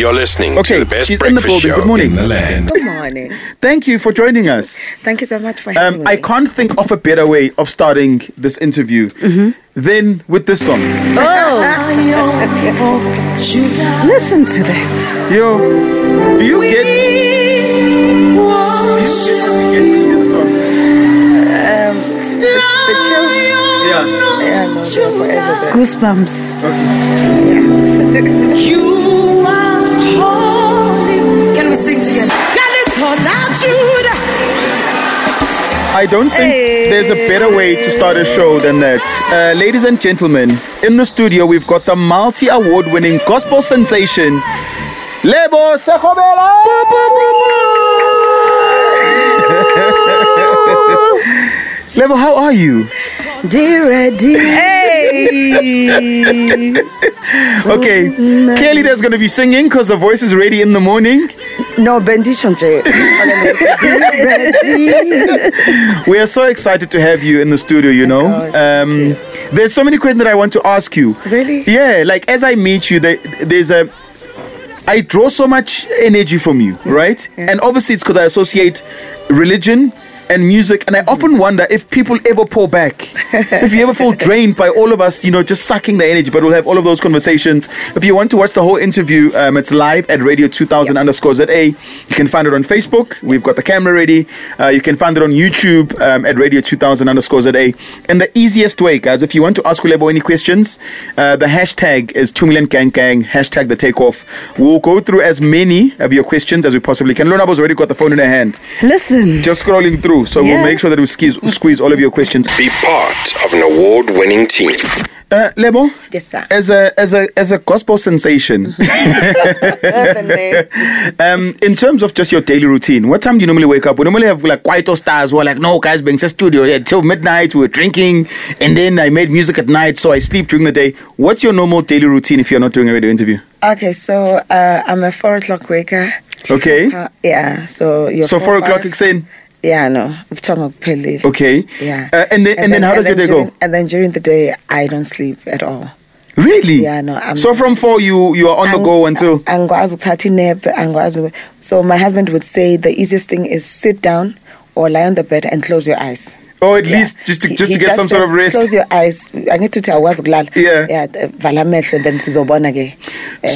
You're listening Okay, to the best she's in the breakfast building. show Good morning. in the land. Good morning. Thank you for joining us. Thank you so much for having Um, me. I can't think of a better way of starting this interview Mm-hmm. than with this song. Oh! Listen to that. Yo, do you get? Do you get the song? The chills. Yeah. I don't think there's a better way to start a show than that. Uh, ladies and gentlemen, in the studio we've got the multi-award-winning gospel sensation, Lebo Sekgobela. Lebo, how are you? Dear, dear. Hey. okay, clearly there's going to be singing because the voice is ready in the morning. No, bendisho nje. We are so excited to have you in the studio, you know. course, Um, there's so many questions that I want to ask you. Really? Yeah, like as I meet you, there, there's a. I draw so much energy from you, right? And obviously it's because I associate religion and music, and I often wonder if people ever pull back, if you ever feel drained by all of us, you know, just sucking the energy. But we'll have all of those conversations. If you want to watch the whole interview, um, it's live at Radio 2000 underscore ZA. You can find it on Facebook. We've got the camera ready. Uh, you can find it on YouTube um, at Radio 2000 underscore ZA. And the easiest way, guys, if you want to ask Kulebo any questions, uh, the hashtag is 2 million gang gang, hashtag the takeoff. We'll go through as many of your questions as we possibly can. Lonabo's already got the phone in her hand, Listen. just scrolling through. So we'll make sure that we squeeze, squeeze all of your questions. Be part of an award winning team. Uh, Lebo, Yes, sir. as a as a as a gospel sensation, um, in terms of just your daily routine, what time do you normally wake up? We normally have like Kwaito stars who are like, no, guys, being the studio yeah, till midnight. We were drinking, and then I made music at night, so I sleep during the day. What's your normal daily routine if you're not doing a radio interview? Okay, so uh, I'm a four o'clock waker. Okay, Uh, yeah, so you're so four o'clock, saying Yeah, no. Kuphelile. okay, Yeah. uh, and then and, then how does your day during, go? And then during the day, I don't sleep at all. Really? Yeah, no, I'm- so from four, you you are on the go until angikwazi ukuthatha inap angikwazi so my husband would say the easiest thing is sit down or lie on the bed and close your eyes or at Yeah. least just to just he to get some sort of says, rest. close your eyes angithi uthi awukwazi ukulala Yeah. yeah vala amehlo and then sizobona ke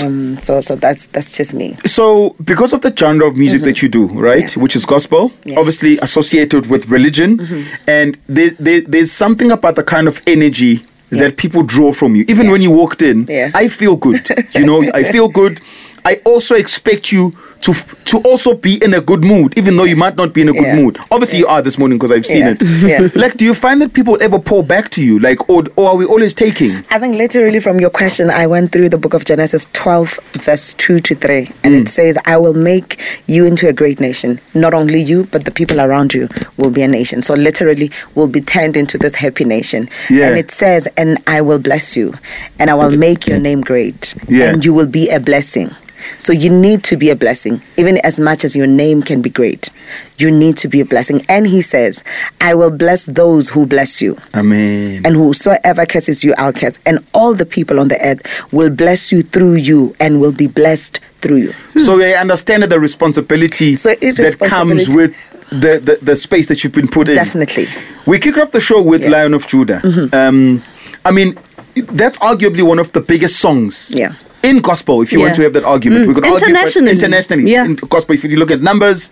um so so that's that's just me So, because of the genre of music that you do, right, Mm-hmm. Yeah. which is gospel, Yeah. obviously associated with religion, and there, there, there's something about the kind of energy that people draw from you. Even when you walked in, Yeah. I feel good. You know, I feel good. I also expect you to to also be in a good mood, even though you might not be in a good Yeah. mood. Obviously, you are this morning because I've seen Yeah. it. Yeah. Like, do you find that people ever pour back to you, like, or, or are we always taking? I think literally from your question, I went through the book of Genesis 12, verse 2 to 3, and Mm. it says, I will make you into a great nation. Not only you, but the people around you will be a nation. So literally, will be turned into this happy nation. Yeah. And it says, And I will bless you, and I will make your name great, Yeah. and you will be a blessing. So you need to be a blessing, even as much as your name can be great. You need to be a blessing. And he says, I will bless those who bless you Amen. and whosoever curses you, I'll curse. And all the people on the earth will bless you through you and will be blessed through you. So I understand the responsibility So that comes with the, the, the space that you've been put in. Definitely. We kick off the show with Yeah. Mm-hmm. Lion of Judah. Um, I mean, that's arguably one of the biggest songs. Yeah. In gospel, if you want to have that argument, Mm. we could argue but Internationally. internationally. Yeah. In gospel, if you look at numbers,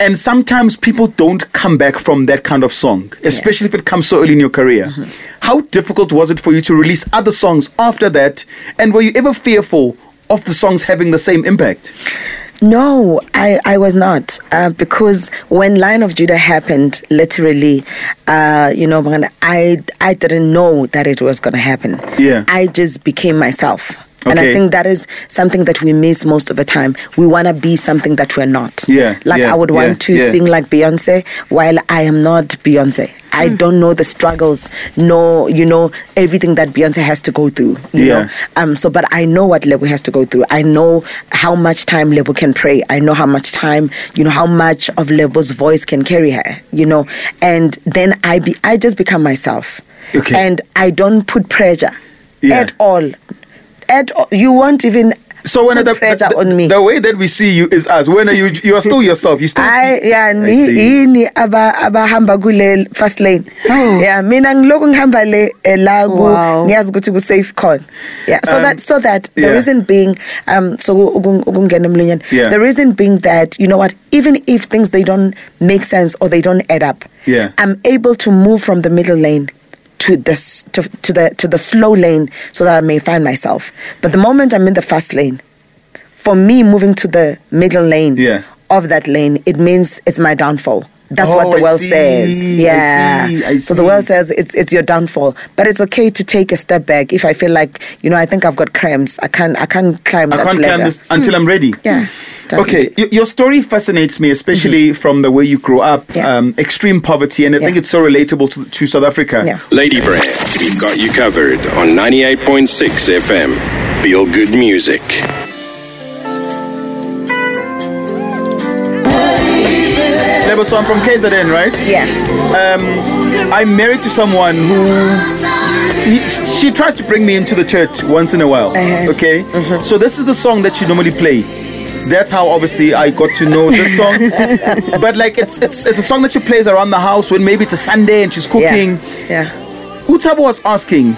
and sometimes people don't come back from that kind of song, especially if it comes so early in your career. Mm-hmm. How difficult was it for you to release other songs after that? And were you ever fearful of the songs having the same impact? No, I, I was not. Uh, because when Lion of Judah happened, literally, uh, you know, I, I didn't know that it was going to happen. Yeah. I just became myself. And I think that is something that we miss most of the time. We want to be something that we're not. Yeah, Like yeah, I would want yeah, to yeah. sing like Beyonce while I am not Beyonce. I don't know the struggles, no, you know, everything that Beyonce has to go through. You Yeah. know? Um, so, but I know what Lebo has to go through. I know how much time Lebo can pray. I know how much time, you know, how much of Lebo's voice can carry her. You know, and then I be, I just become myself, Okay. and I don't put pressure Yeah. at all. At all. You won't even. So when put the, pressure the, on me. the way that we see you is us. When you you are still yourself. You still. I yeah I ni see. yini aba abahamba kule first lane. Oh. Yeah, mina ngiloku ngihamba le eh, la ku Wow. ngiyazi ukuthi ku safe khona. Yeah, so Um, that so that the yeah. reason being um so ukung- ukungena emlonyeni. Yeah. The reason being that you know what even if things they don't make sense or they don't add up. Yeah. I'm able to move from the middle lane to the to, to the to the slow lane so that I may find myself. But the moment I'm in the fast lane, for me moving to the middle lane Yeah. of that lane, it means it's my downfall. That's Oh, what the oh, I world see, says. I Yeah. see, I So the world says it's it's your downfall, but it's okay to take a step back if I feel like you know I think I've got cramps. I can't I can't climb. I that can't ladder. climb this until hmm. I'm ready. Yeah. Okay, definitely. your story fascinates me, especially from the way you grew up, Yeah. um, extreme poverty, and I think it's so relatable to, to South Africa. Yeah. Ladybrand, we've got you covered on 98.6 FM. Feel good music. Lebo, so I'm from KZN, right? Yeah. I'm married to someone who he, she tries to bring me into the church once in a while. Uh-huh. Okay, so this is the song that you normally play. That's how obviously I got to know this song. but like it's it's it's a song that she plays around the house when maybe it's a Sunday and she's cooking. Yeah. Yeah. Utabo was asking,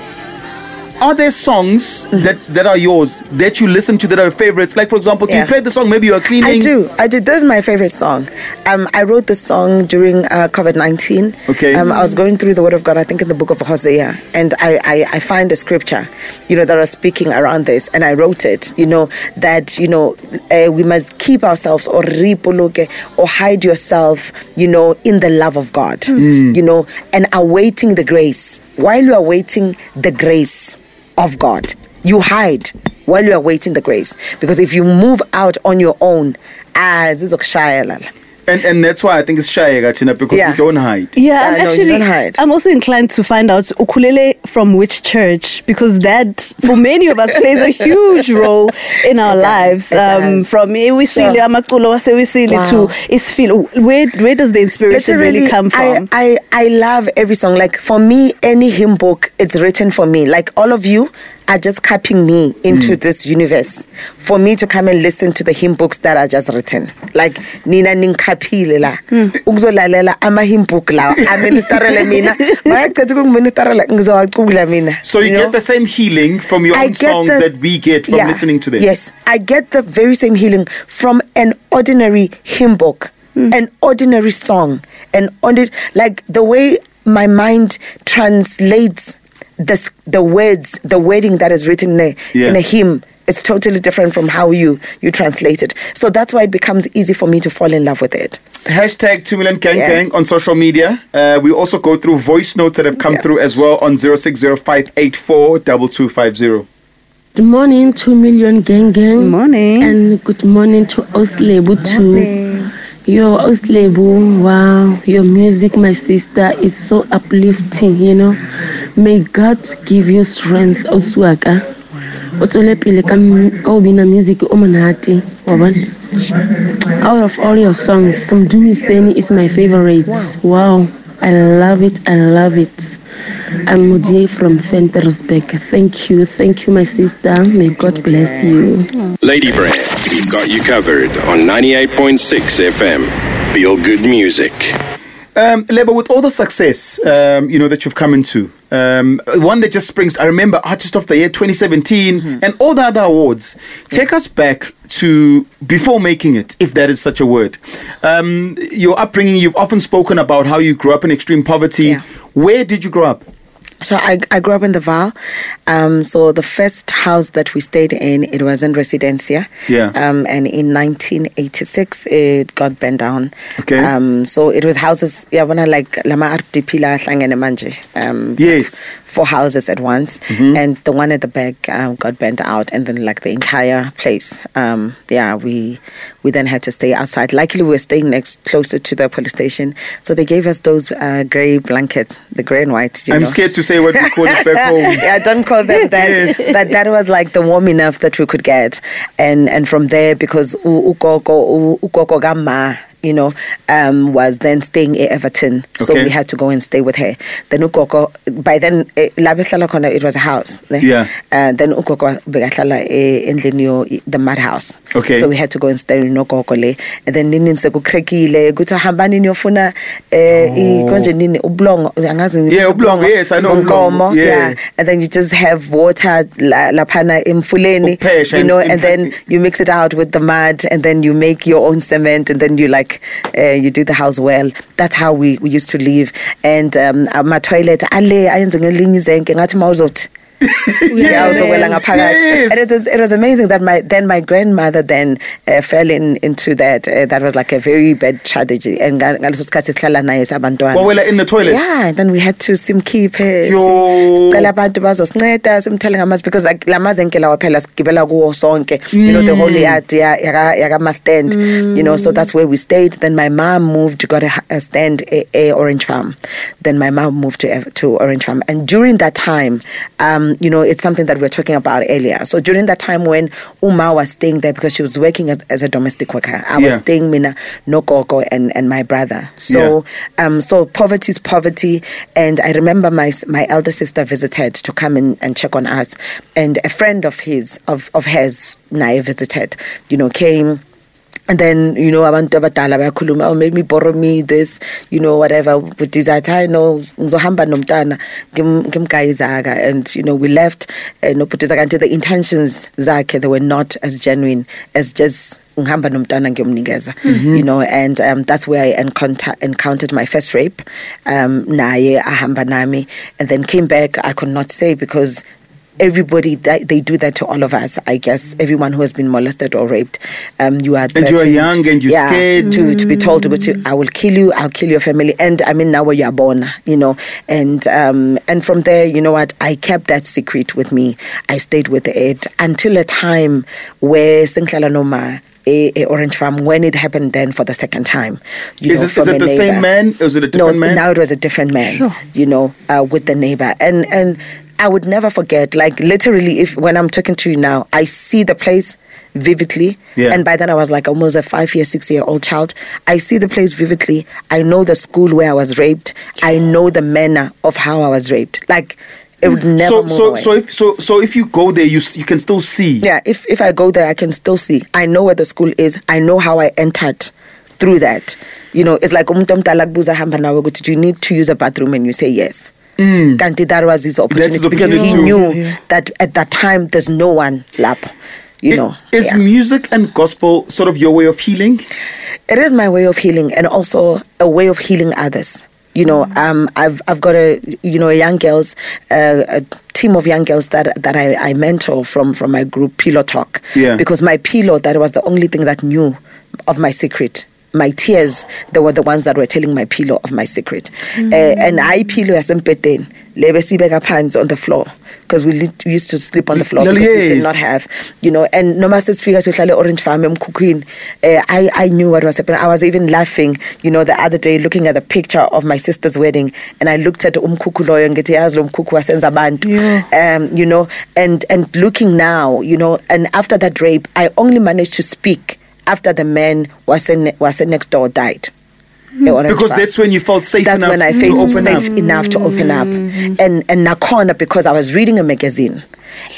are there songs that, that are yours that you listen to that are favorites? Like for example, do you Yeah. play the song maybe you are cleaning? I do. I do. This is my favorite song. Um, I wrote this song during uh, COVID 19. Okay. Um, I was going through the Word of God, I think in the book of Hosea, and I, I, I find a scripture, you know, that are speaking around this, and I wrote it, you know, that, you know, uh, we must keep ourselves or ripoloke or hide yourself, you know, in the love of God, you know, and awaiting the grace. While you are waiting the grace of God, you hide while you are waiting the grace. Because if you move out on your own, zizokushaya lala. And and that's why I think it's shy Gatina because Yeah. we don't hide. Yeah, Yeah, I'm no, actually. don't hide. I'm also inclined to find out ukulele from which church because that, for many of us, plays a huge role in our It does, lives. it Um, does. from Ewisile, Sure. Amakulo, Wasewisile Wow. to Isfil. Where where does the inspiration really come from? I, I, I love every song. Like for me, any hymn book, it's written for me. Like all of you are just capping me into mm. this universe for me to come and listen to the hymn books that are just written. Like Nina Ninkaphile la. Mm. Ukuzolalela ama hymn book la. Aministarele mina. Mayaqeda ukungiministarela ngizowacula mina. So you, know? get the same healing from your I own songs the- that we get from Yeah. listening to them. Yes, I get the very same healing from an ordinary hymn book, mm. an ordinary song, an ordinary like the way my mind translates the the words, the wording that is written in a, Yeah. in a hymn. It's totally different from how you you translate it. So that's why it becomes easy for me to fall in love with it. Hashtag 2 million gang Yeah. gang on social media. Uh, we also go through voice notes that have come Yeah. through as well on 0605842250. Good morning, 2 million gang gang. Good morning. And good morning to Oslebu too. Yo, Oslebu, wow, your music, my sister, is so uplifting, you know. May God give you strength, Oswaka. O tswele pele ka m- ka bina music o monate wa bona out of all your songs Samdumi Seni is my favorite wow I love it I love it I'm Mudie from Ventersburg thank you thank you my sister may God bless you Ladybrand, we've got you covered on 98.6 FM. Feel good music. Um, Lebo, with all the success, um, you know, that you've come into, um, one that just springs, I remember Artist of the Year 2017 Mm-hmm. and all the other awards. Take us back to before making it, if that is such a word. Um, your upbringing, you've often spoken about how you grew up in extreme poverty. Yeah. Where did you grow up? So I, I grew up in the Vaal. Um, so the first house that we stayed in, it was in Residensia. Yeah. Um, and in 1986, it got burned down. Okay. Um, so it was houses, yeah, when I like Lama RDP la Hlangene manje. Um, Yes. Four houses at once, Mm-hmm. and the one at the back um, got burnt out, and then like the entire place. Um, yeah, we we then had to stay outside. Luckily, we were staying next closer to the police station, so they gave us those uh, grey blankets, the grey and white. I'm know. scared to say what we call it back home. yeah, don't call them that. Yes. But that was like the warm enough that we could get, and and from there because ukoko ukoko gama you know, um, was then staying at Evaton. So we had to go and stay with her. Then Ukoko, by then, eh, la it was a house. Yeah. Uh, then Ukoko bekahlala eh, endlini the mud house. Okay. So we had to go and stay nogogo le. And then nini sekukrekile, kuthi hambani niyofuna eh i- konje nini Oh. Yeah, ublongo, yes, I know ublongo, Ubonkomo, yeah. And then you just have water la- laphana emfuleni, Uphesha you know, and then you mix it out with the mud and then you make your own cement and then you like uh, you do the house well. That's how we, we used to live. And um, toilet izenke ngathi mawuzothi uyawuzowela ngaphakathi. Yes. and it was it was amazing that my then my grandmother then uh, fell in into that uh, that was like a very bad tragedy and nga- ngaleso sikhathi sihlala naye sabantwana. Wawela in the toilet? yeah and then we had to simkhiphe sicela abantu bazosinceda simthele ngamazwi because like la mazenke lawa phela sigibela kuwo sonke you know the whole yard ya- yaka yaka stand you know so that's where we stayed. Then my mom moved got a, a stand a, a orange farm. Then my mom moved to to orange farm. And during that time um you know it's something that we were talking about earlier. So during that time when uma was staying there because she was working as, as a domestic worker i was Yeah. staying mina no gogo and and my brother. So um so poverty is poverty. And i remember my my elder sister visited to come in and check on us. And a friend of his of of hers naye visited you know came and then you know abantu abadala bayakhuluma oh make me borrow me this you know whatever with desire. I know ngizohamba nomntana ngim- ngimgayizaka and you know we left uh, nobhutiza kanti the intentions zakhe they were not as genuine as just ngihamba nomntana ngiyomnikeza you know and um, that's where i encounter, encountered my first rape um, naye ahamba nami and then came back i could not say because everybody that they do that to all of us i guess. Everyone who has been molested or raped. Um you are And you are young and you're yeah, scared. to to be told to go to i will kill you i'll kill your family. And i mean now where you are born you know. And um and from there you know what? I kept that secret with me. I stayed with it until a time where Singlala Noma a, a orange farm when it happened then for the second time you Is know, it- is it a the same man? Or is it a different no, man? now it was a different man Sure. you know uh, with the neighbor. And and i would never forget like literally if when i'm talking to you now i see the place vividly Yeah. and by then i was like almost a five year six year old child i see the place vividly i know the school where i was raped i know the manner of how i was raped like it would mm. never so so away. so if so so if you go there you you can still see Yeah, if if I go there, I can still see. I know where the school is. I know how I entered through that. You know, it's like umuntu omdala kubuza hamba nawe do you need to use a bathroom and you say yes. Kanti that was his opportunity, his because he knew that at that time there's no one lapho. You I- know, is yeah. music and gospel sort of your way of healing it is my way of healing and also a way of healing others you know um, I've, I've got a you know a young girls uh, a team of young girls that that I, I mentor from from my group Pillow Talk Yeah. because my pillow that was the only thing that knew of my secret my tears they were the ones that were telling my pillow of my secret. Uh, and I pillow yasempedeni lebe sibeka phansi on the floor because we, lit- we used to sleep on the floor because we did not have you know. And noma sesifika sihlale orange farm emkhukhwini uh, I, I knew what was happening. I was even laughing you know the other day looking at the picture of my sister's wedding and i looked at umkhukhu loyo ngithi yazi lo mkhukhu wasenza abantu. Um, you know and and looking now you know and after that rape i only managed to speak after the man was in, was in next door died Orange because Farm that's when you felt safe that's enough when I to felt open safe up enough to open up. Mm. And and Nakona because I was reading a magazine.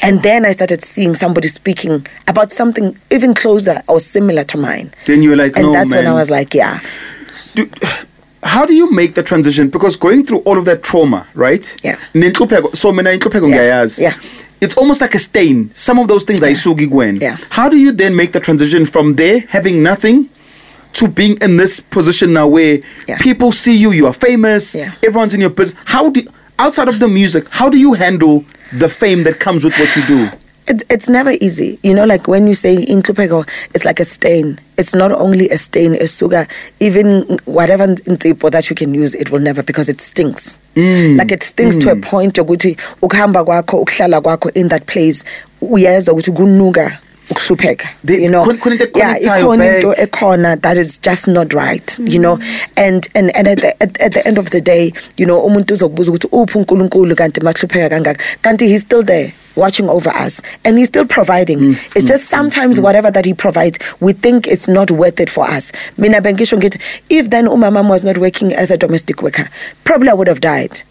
And then I started seeing somebody speaking about something even closer or similar to mine. then you were like And no that's man when I was like, yeah. do, how do you make the transition because going through all of that trauma right Yeah. So mina inhlupheko Yeah. Yeah. It's almost like a stain some of those things ayisuki kuwena Yeah. how do you then make the transition from there having nothing to being in this position now where Yeah. people see you you are famous Yeah. everyone's in your business how do outside of the music how do you handle the fame that comes with what you do It's, it's never easy. You know, like when you say inklupeko, it's like a stain. It's not only a stain, a sugar, even whatever ntipo that you can use, it will never because it stinks. Mm. Like it stinks to a mm. point yokuthi ukuhamba kwakho, ukuhlala kwakho in that place, uyeza ukuthi kunuka ukuhlupheka you know? khona- khona into yeah ikhona into ekhona that is just not right you know? Mm-hmm. And and and at the, at, at the end of the day you know umuntu uzokubuza ukuthi uphi uNkulunkulu? Kanti masihlupheka kangaka. Kanti he's still there watching over us and he's still providing. Mm-hmm. It's just sometimes mm-hmm. whatever that he provides we think it's not worth it for us. Mina bengisho ngithi if then umama was not working as a domestic worker probably I would have died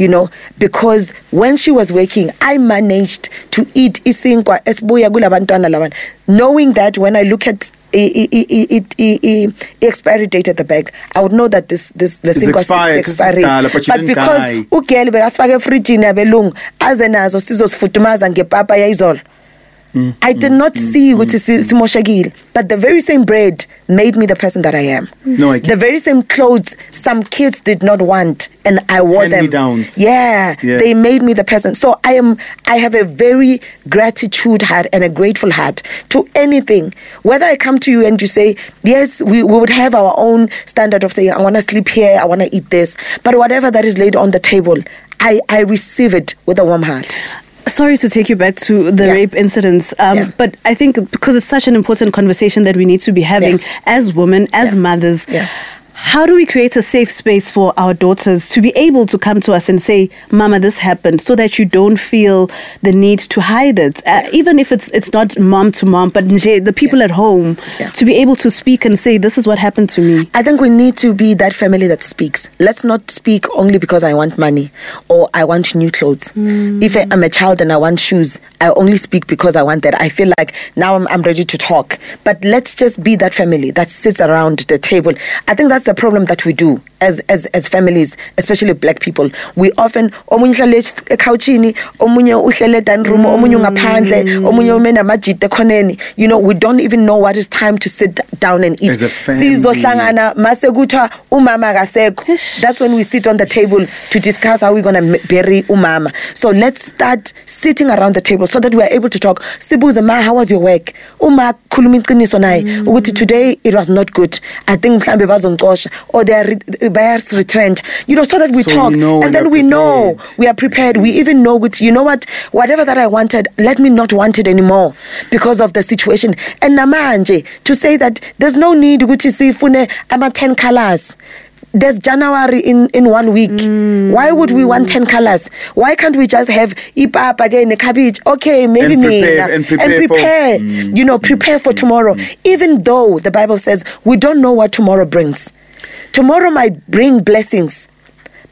you know because when she was working i managed to eat isinkwa esibuya kulabantwana labana knowing that when i look at i- i- i- i- i- i- i- expiry date at the bag i would know that this this the It's sinkwa expired, is this is expiring. dala, but you but didn't because die. ugeli bekasifake efrijini yabelungu aze nazo sizosifudumaza ngepapa yayizolo. Mm, I did mm, not mm, see ukuthi si- simoshekile but the very same bread made me the person that I am. No, I the very same clothes some kids did not want and I wore them. Hand-me-downs. Yeah, Yeah. they made me the person. So I am I have a very gratitude heart and a grateful heart to anything. Whether I come to you and you say, Yes, we, we would have our own standard of saying, I wanna sleep here, I wanna eat this. But whatever that is laid on the table, I, I receive it with a warm heart. Sorry to take you back to the Yeah. rape incidents, um, Yeah. but I think because it's such an important conversation that we need to be having Yeah. as women, as Yeah. mothers. Yeah. How do we create a safe space for our daughters to be able to come to us and say, "Mama, this happened," so that you don't feel the need to hide it, uh, even if it's it's not mom to mom, but the people at home Yeah. to be able to speak and say, "This is what happened to me." I think we need to be that family that speaks. Let's not speak only because I want money or I want new clothes. If I- I'm a child and I want shoes, I only speak because I want that. I feel like now I'm, I'm ready to talk. But let's just be that family that sits around the table. I think that's the problem that we do as as as families, especially black people. We often omunye uhlale couchini, omunye uhlele dining room, omunye mm. ngaphandle, omunye ume namajita ekhoneni. You know, we don't even know what is time to sit down and eat. As a family. Sizohlangana mase kuthiwa umama akasekho. That's when we sit on the table to discuss how we're going to bury umama. So let's start sitting around the table so that we are able to talk. Sibuze ma how was your work? Uma khuluma iqiniso naye mm. ukuthi today it was not good. I think mhlambe bazongcosha or they are re- bias retrench. You know so that we So we talk know and and then are we know we are prepared. We even know ukuthi you know what whatever that I wanted let me not want it anymore because of the situation. And namanje to say that there's no need ukuthi sifune ama 10 colors there's January in, in one week. Mm. Why would we want 10 colors? Why can't we just have ipapa again, a cabbage? Okay, maybe And me. prepare- and prepare for- prepare, mm. you know, prepare for mm. tomorrow. Even though the Bible says we don't know what tomorrow brings. Tomorrow might bring blessings,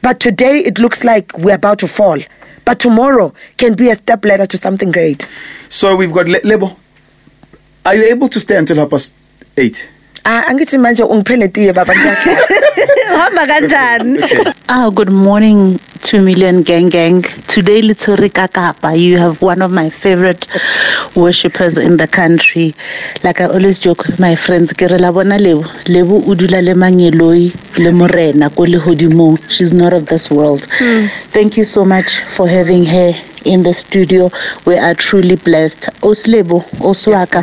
but today it looks like we're about to fall. But tomorrow can be a step ladder to something great. So we've got Le- Lebo. Are you able to stay until half past eight? Ah, angithi manje ungiphele tiye baba ngiyakhala. Hamba kanjani? Ah, good morning, 2 million gang gang. Today, Little Kapa, you have one of my favorite worshippers in the country. Like I always joke with my friends, ke re la bona Lebo, Lebo o dula le manyeloi le morena ko lehodimong. She's not of this world. Thank you so much for having her in the studio. We are truly blessed. Oslebo, Oswaka,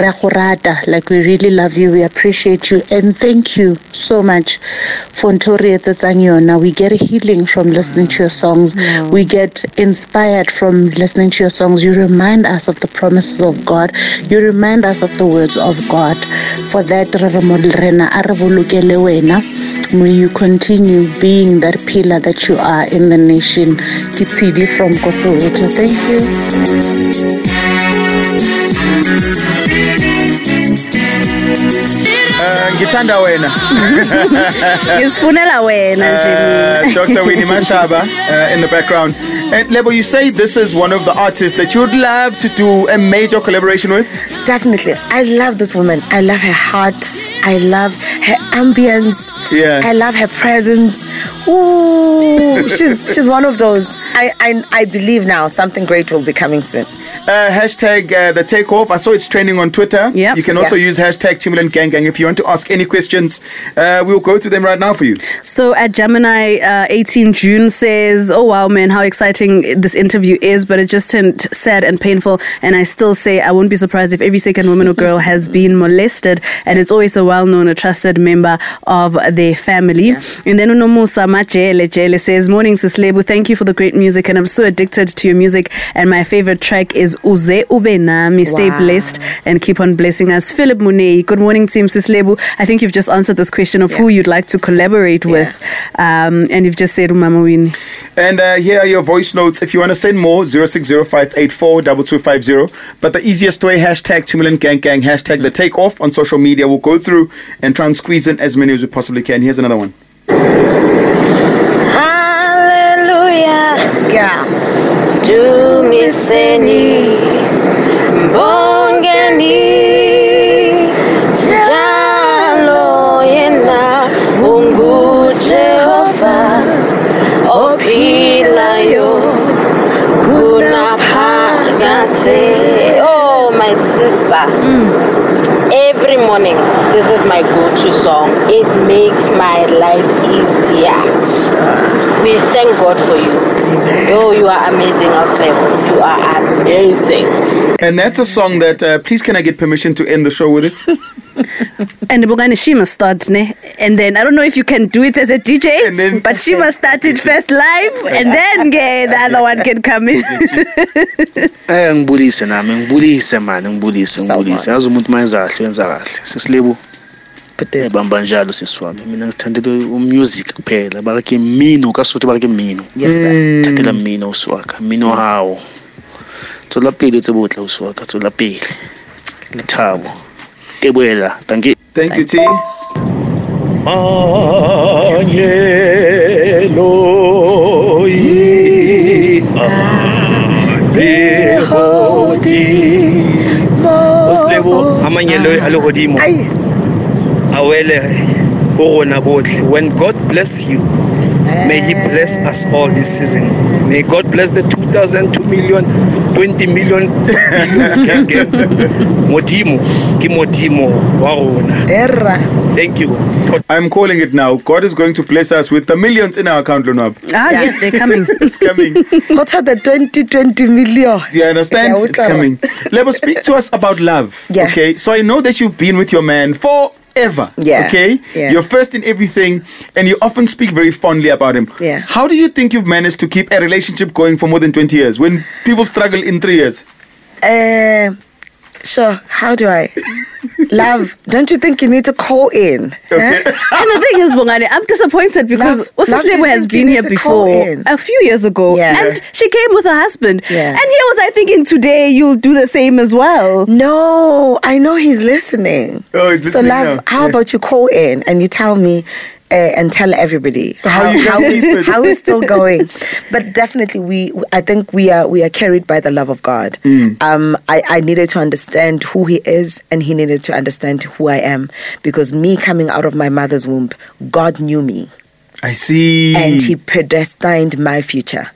re a go rata. like we really love you, we appreciate you, and thank you so much for ntho re etsetsang yona. We get healing from listening to your songs. Mm. We get inspired from listening to your songs. You remind us of the promises of God. You remind us of the words of God. For that, re re mo rena a re bolokele wena. May you continue being that pillar that you are in the nation. Kitsidi from Kosovo. Thank you. Uh, ngithanda wena. Ngisifunela wena nje Uh. Dr. Winnie Mashaba uh, in the background. And Lebo, you say this is one of the artists that you would love to do a major collaboration with. Definitely. I love this woman. I love her heart. I love her ambience. Yeah. I love her presence. Ooh, she's she's one of those. I, I I believe now something great will be coming soon. Uh, hashtag uh, the takeoff. I saw it's trending on Twitter. Yep. You can also Yeah. use hashtag 2 million Gang Gang if you want to ask any questions. Uh, we'll go through them right now for you. So at Gemini, uh, 18 June says, "Oh wow, man, how exciting this interview is!" But it just turned sad and painful. And I still say I won't be surprised if every second woman or girl has been molested, and it's always a well-known, a trusted member of their family. And then Unomusa Majele Jele says, "Morning, Sis Lebu. Thank you for the great music, and I'm so addicted to your music. And my favorite track is says, Uze ube nami, stay Wow. blessed and keep on blessing us. Philip Munei, good morning, Team Sislebu. I think you've just answered this question of who you'd like to collaborate with. Um, and you've just said Umama Winnie. And uh, here are your voice notes. If you want to send more, 0605842250. But the easiest way, hashtag 2 million gang gang, hashtag the takeoff on social media. We'll go through and try and squeeze in as many as we possibly can. Here's another one. Hallelujah. Yeah. Dumiseni. Bongeni. Every morning, this is my go-to song. It makes my life easier. We thank God for you. Oh, you are amazing, Oslem. You are amazing. And that's a song that, uh, please, can I get permission to end the show with it? And Bongani, she must start, ne? And then I don't know if you can do it as a DJ, And then- but she must start it first live, and then okay, the other one can come in. Eh ngibulise nami ngibulise mani ngibulise ngibulise. Yazi umuntu mayenza kahle wenza kahle. Sisilebu Put this. ebamba njalo sisi wami mina ngithandela umusic kuphela barake mino kasuthu barake mino. Yes, sir. thatela mmino uswaka mmino hawo tswela pele tse botla uswaka tswela pele lethabo teboela thank you. Thank you, T. Oslebo amanyelo a lehodimo Ay. A wele ho rona botlhe when god bless you may he bless us all this season may god bless the 2002 million 20 million billion gang gang modimo ke modimo wa rona Erra. thank you I'm calling it now. God is going to bless us with the millions in our account, Lonab. ah, Yeah. yes, they're coming. It's coming. What are the 2020 million? Do you understand? Yeah, It's coming. Lebo, speak to us about love. Yeah. Okay. So I know that you've been with your man forever. Yeah. Okay. Yeah. You're first in everything, and you often speak very fondly about him. Yeah. How do you think you've managed to keep a relationship going for more than 20 years when people struggle in three years? Uh, sure. How do I? Love, don't you think you need to call in? Okay. Huh? And the thing is, Bongani, I'm disappointed because Love- love, Usislebo has been here before a few years ago, Yeah. and she came with her husband. Yeah. And here was I thinking today you'll do the same as well. No, I know he's listening. Oh, he's listening. So, love, now. how Yeah. about you call in and you tell me uh, and tell everybody How you how, we, how we're still going. But definitely, we I think we are we are carried by the love of God. Mm. Um, I, I needed to understand who He is, and He needed to understand who I am, because me coming out of my mother's womb, God knew me I see. and he predestined my future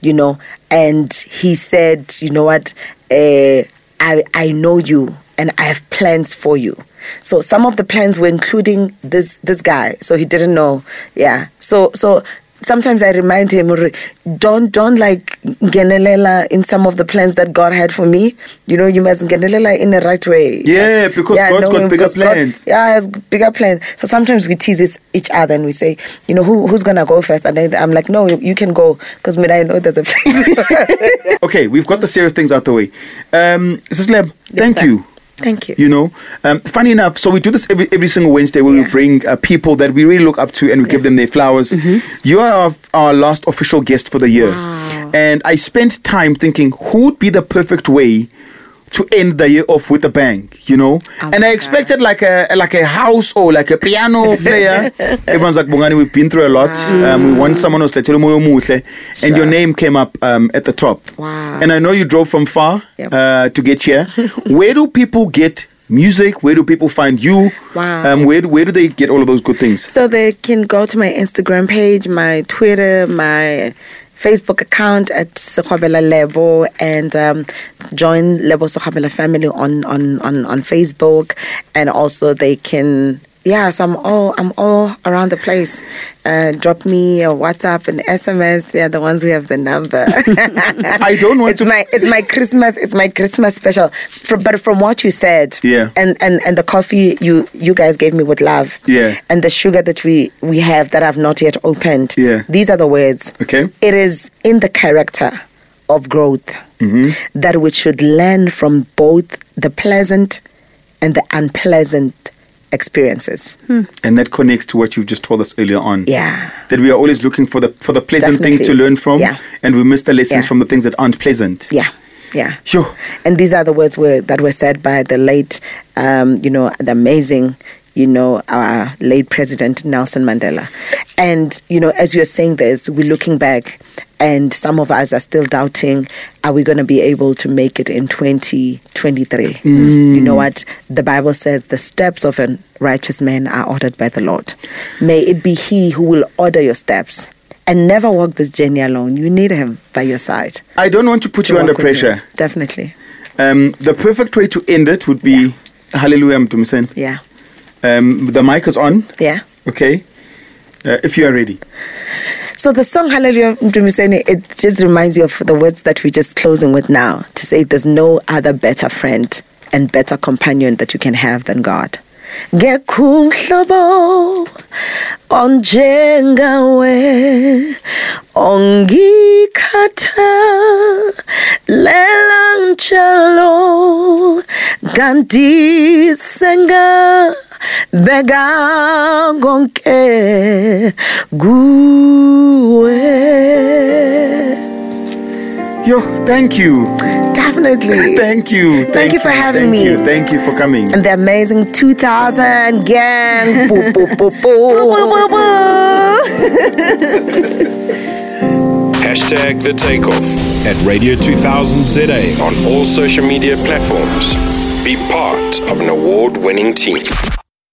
you know and he said you know what? Uh, I, I know you and i have plans for you. So some of the plans were including this this guy. So he didn't know. Yeah. So so sometimes i remind him "Uri, don't don't like genelela in some of the plans that god had for me you know you must genelela in the right way Yeah, because God's got bigger because God- plans. yeah, he has bigger plans. So sometimes we tease each- other and we say, you know, who who's gonna go first? And then I'm like, no, you, you can go because me, I know there's a place. okay, we've got the serious things out the way. Um, Sisleb, thank sir. you. Thank you. You know, um, funny enough, so we do this every every single Wednesday where we Yeah. bring uh, people that we really look up to and we give them their flowers. Mm-hmm. You are our, our last official guest for the year, and I spent time thinking who would be the perfect way to end the year off with a bang. You know, Oh and I expected like a like a house or like a piano player. Everyone's like, Bongani, we've been through a lot. Um, we want someone who's like "Tshelo moyo and your name came up um, at the top. Wow. And I know you drove from far Yep. uh, to get here. where do people get music? Where do people find you? Wow. Um, where, where do they get all of those good things? So they can go to my Instagram page, my Twitter, my Facebook account at Sekgobela Lebo and um, join Lebo Sekgobela family on, on, on, on Facebook. And also they can, yeah, so I'm all, I'm all around the place. Uh, drop me a WhatsApp and SMS. Yeah, the ones who have the number. I don't want it's to- my it's my Christmas it's my Christmas special. From, but from what you said, Yeah. and, and and the coffee you you guys gave me with love, Yeah. and the sugar that we we have that I've not yet opened. Yeah. These are the words. Okay. It is in the character of growth that we should learn from both the pleasant and the unpleasant experiences. And that connects to what you just told us earlier on. Yeah. That we are always looking for the for the pleasant things to learn from, Yeah. and we miss the lessons Yeah. from the things that aren't pleasant. Yeah. Yeah. Sure. And these are the words were, that were said by the late, um, you know, the amazing, you know, our late president Nelson Mandela. And you know, as you're saying this, we're looking back, and some of us are still doubting: Are we going to be able to make it in 2023? You know what the Bible says: the steps of a righteous man are ordered by the Lord. May it be He who will order your steps. And never walk this journey alone. You need him by your side. I don't want to put to you under with you. pressure. Definitely. Um, the perfect way to end it would be Hallelujah, Mtumisen. Yeah. Um, the mic is on. Yeah. Okay. Uh, if you are ready. So the song Hallelujah it just reminds you of the words that we're just closing with now to say there's no other better friend and better companion that you can have than God. ngekho umhlobo onjengawe ongikhatha lela njalo. Kanti senga bega konke kuwe. Yo, thank you. definitely Thank you. Thank you for having thank me. You, thank you for coming. and the amazing 2000 gang Boo, boo, boo, boo. Hashtag the takeoff at Radio 2000 ZA on all social media platforms. Be part of an award winning team.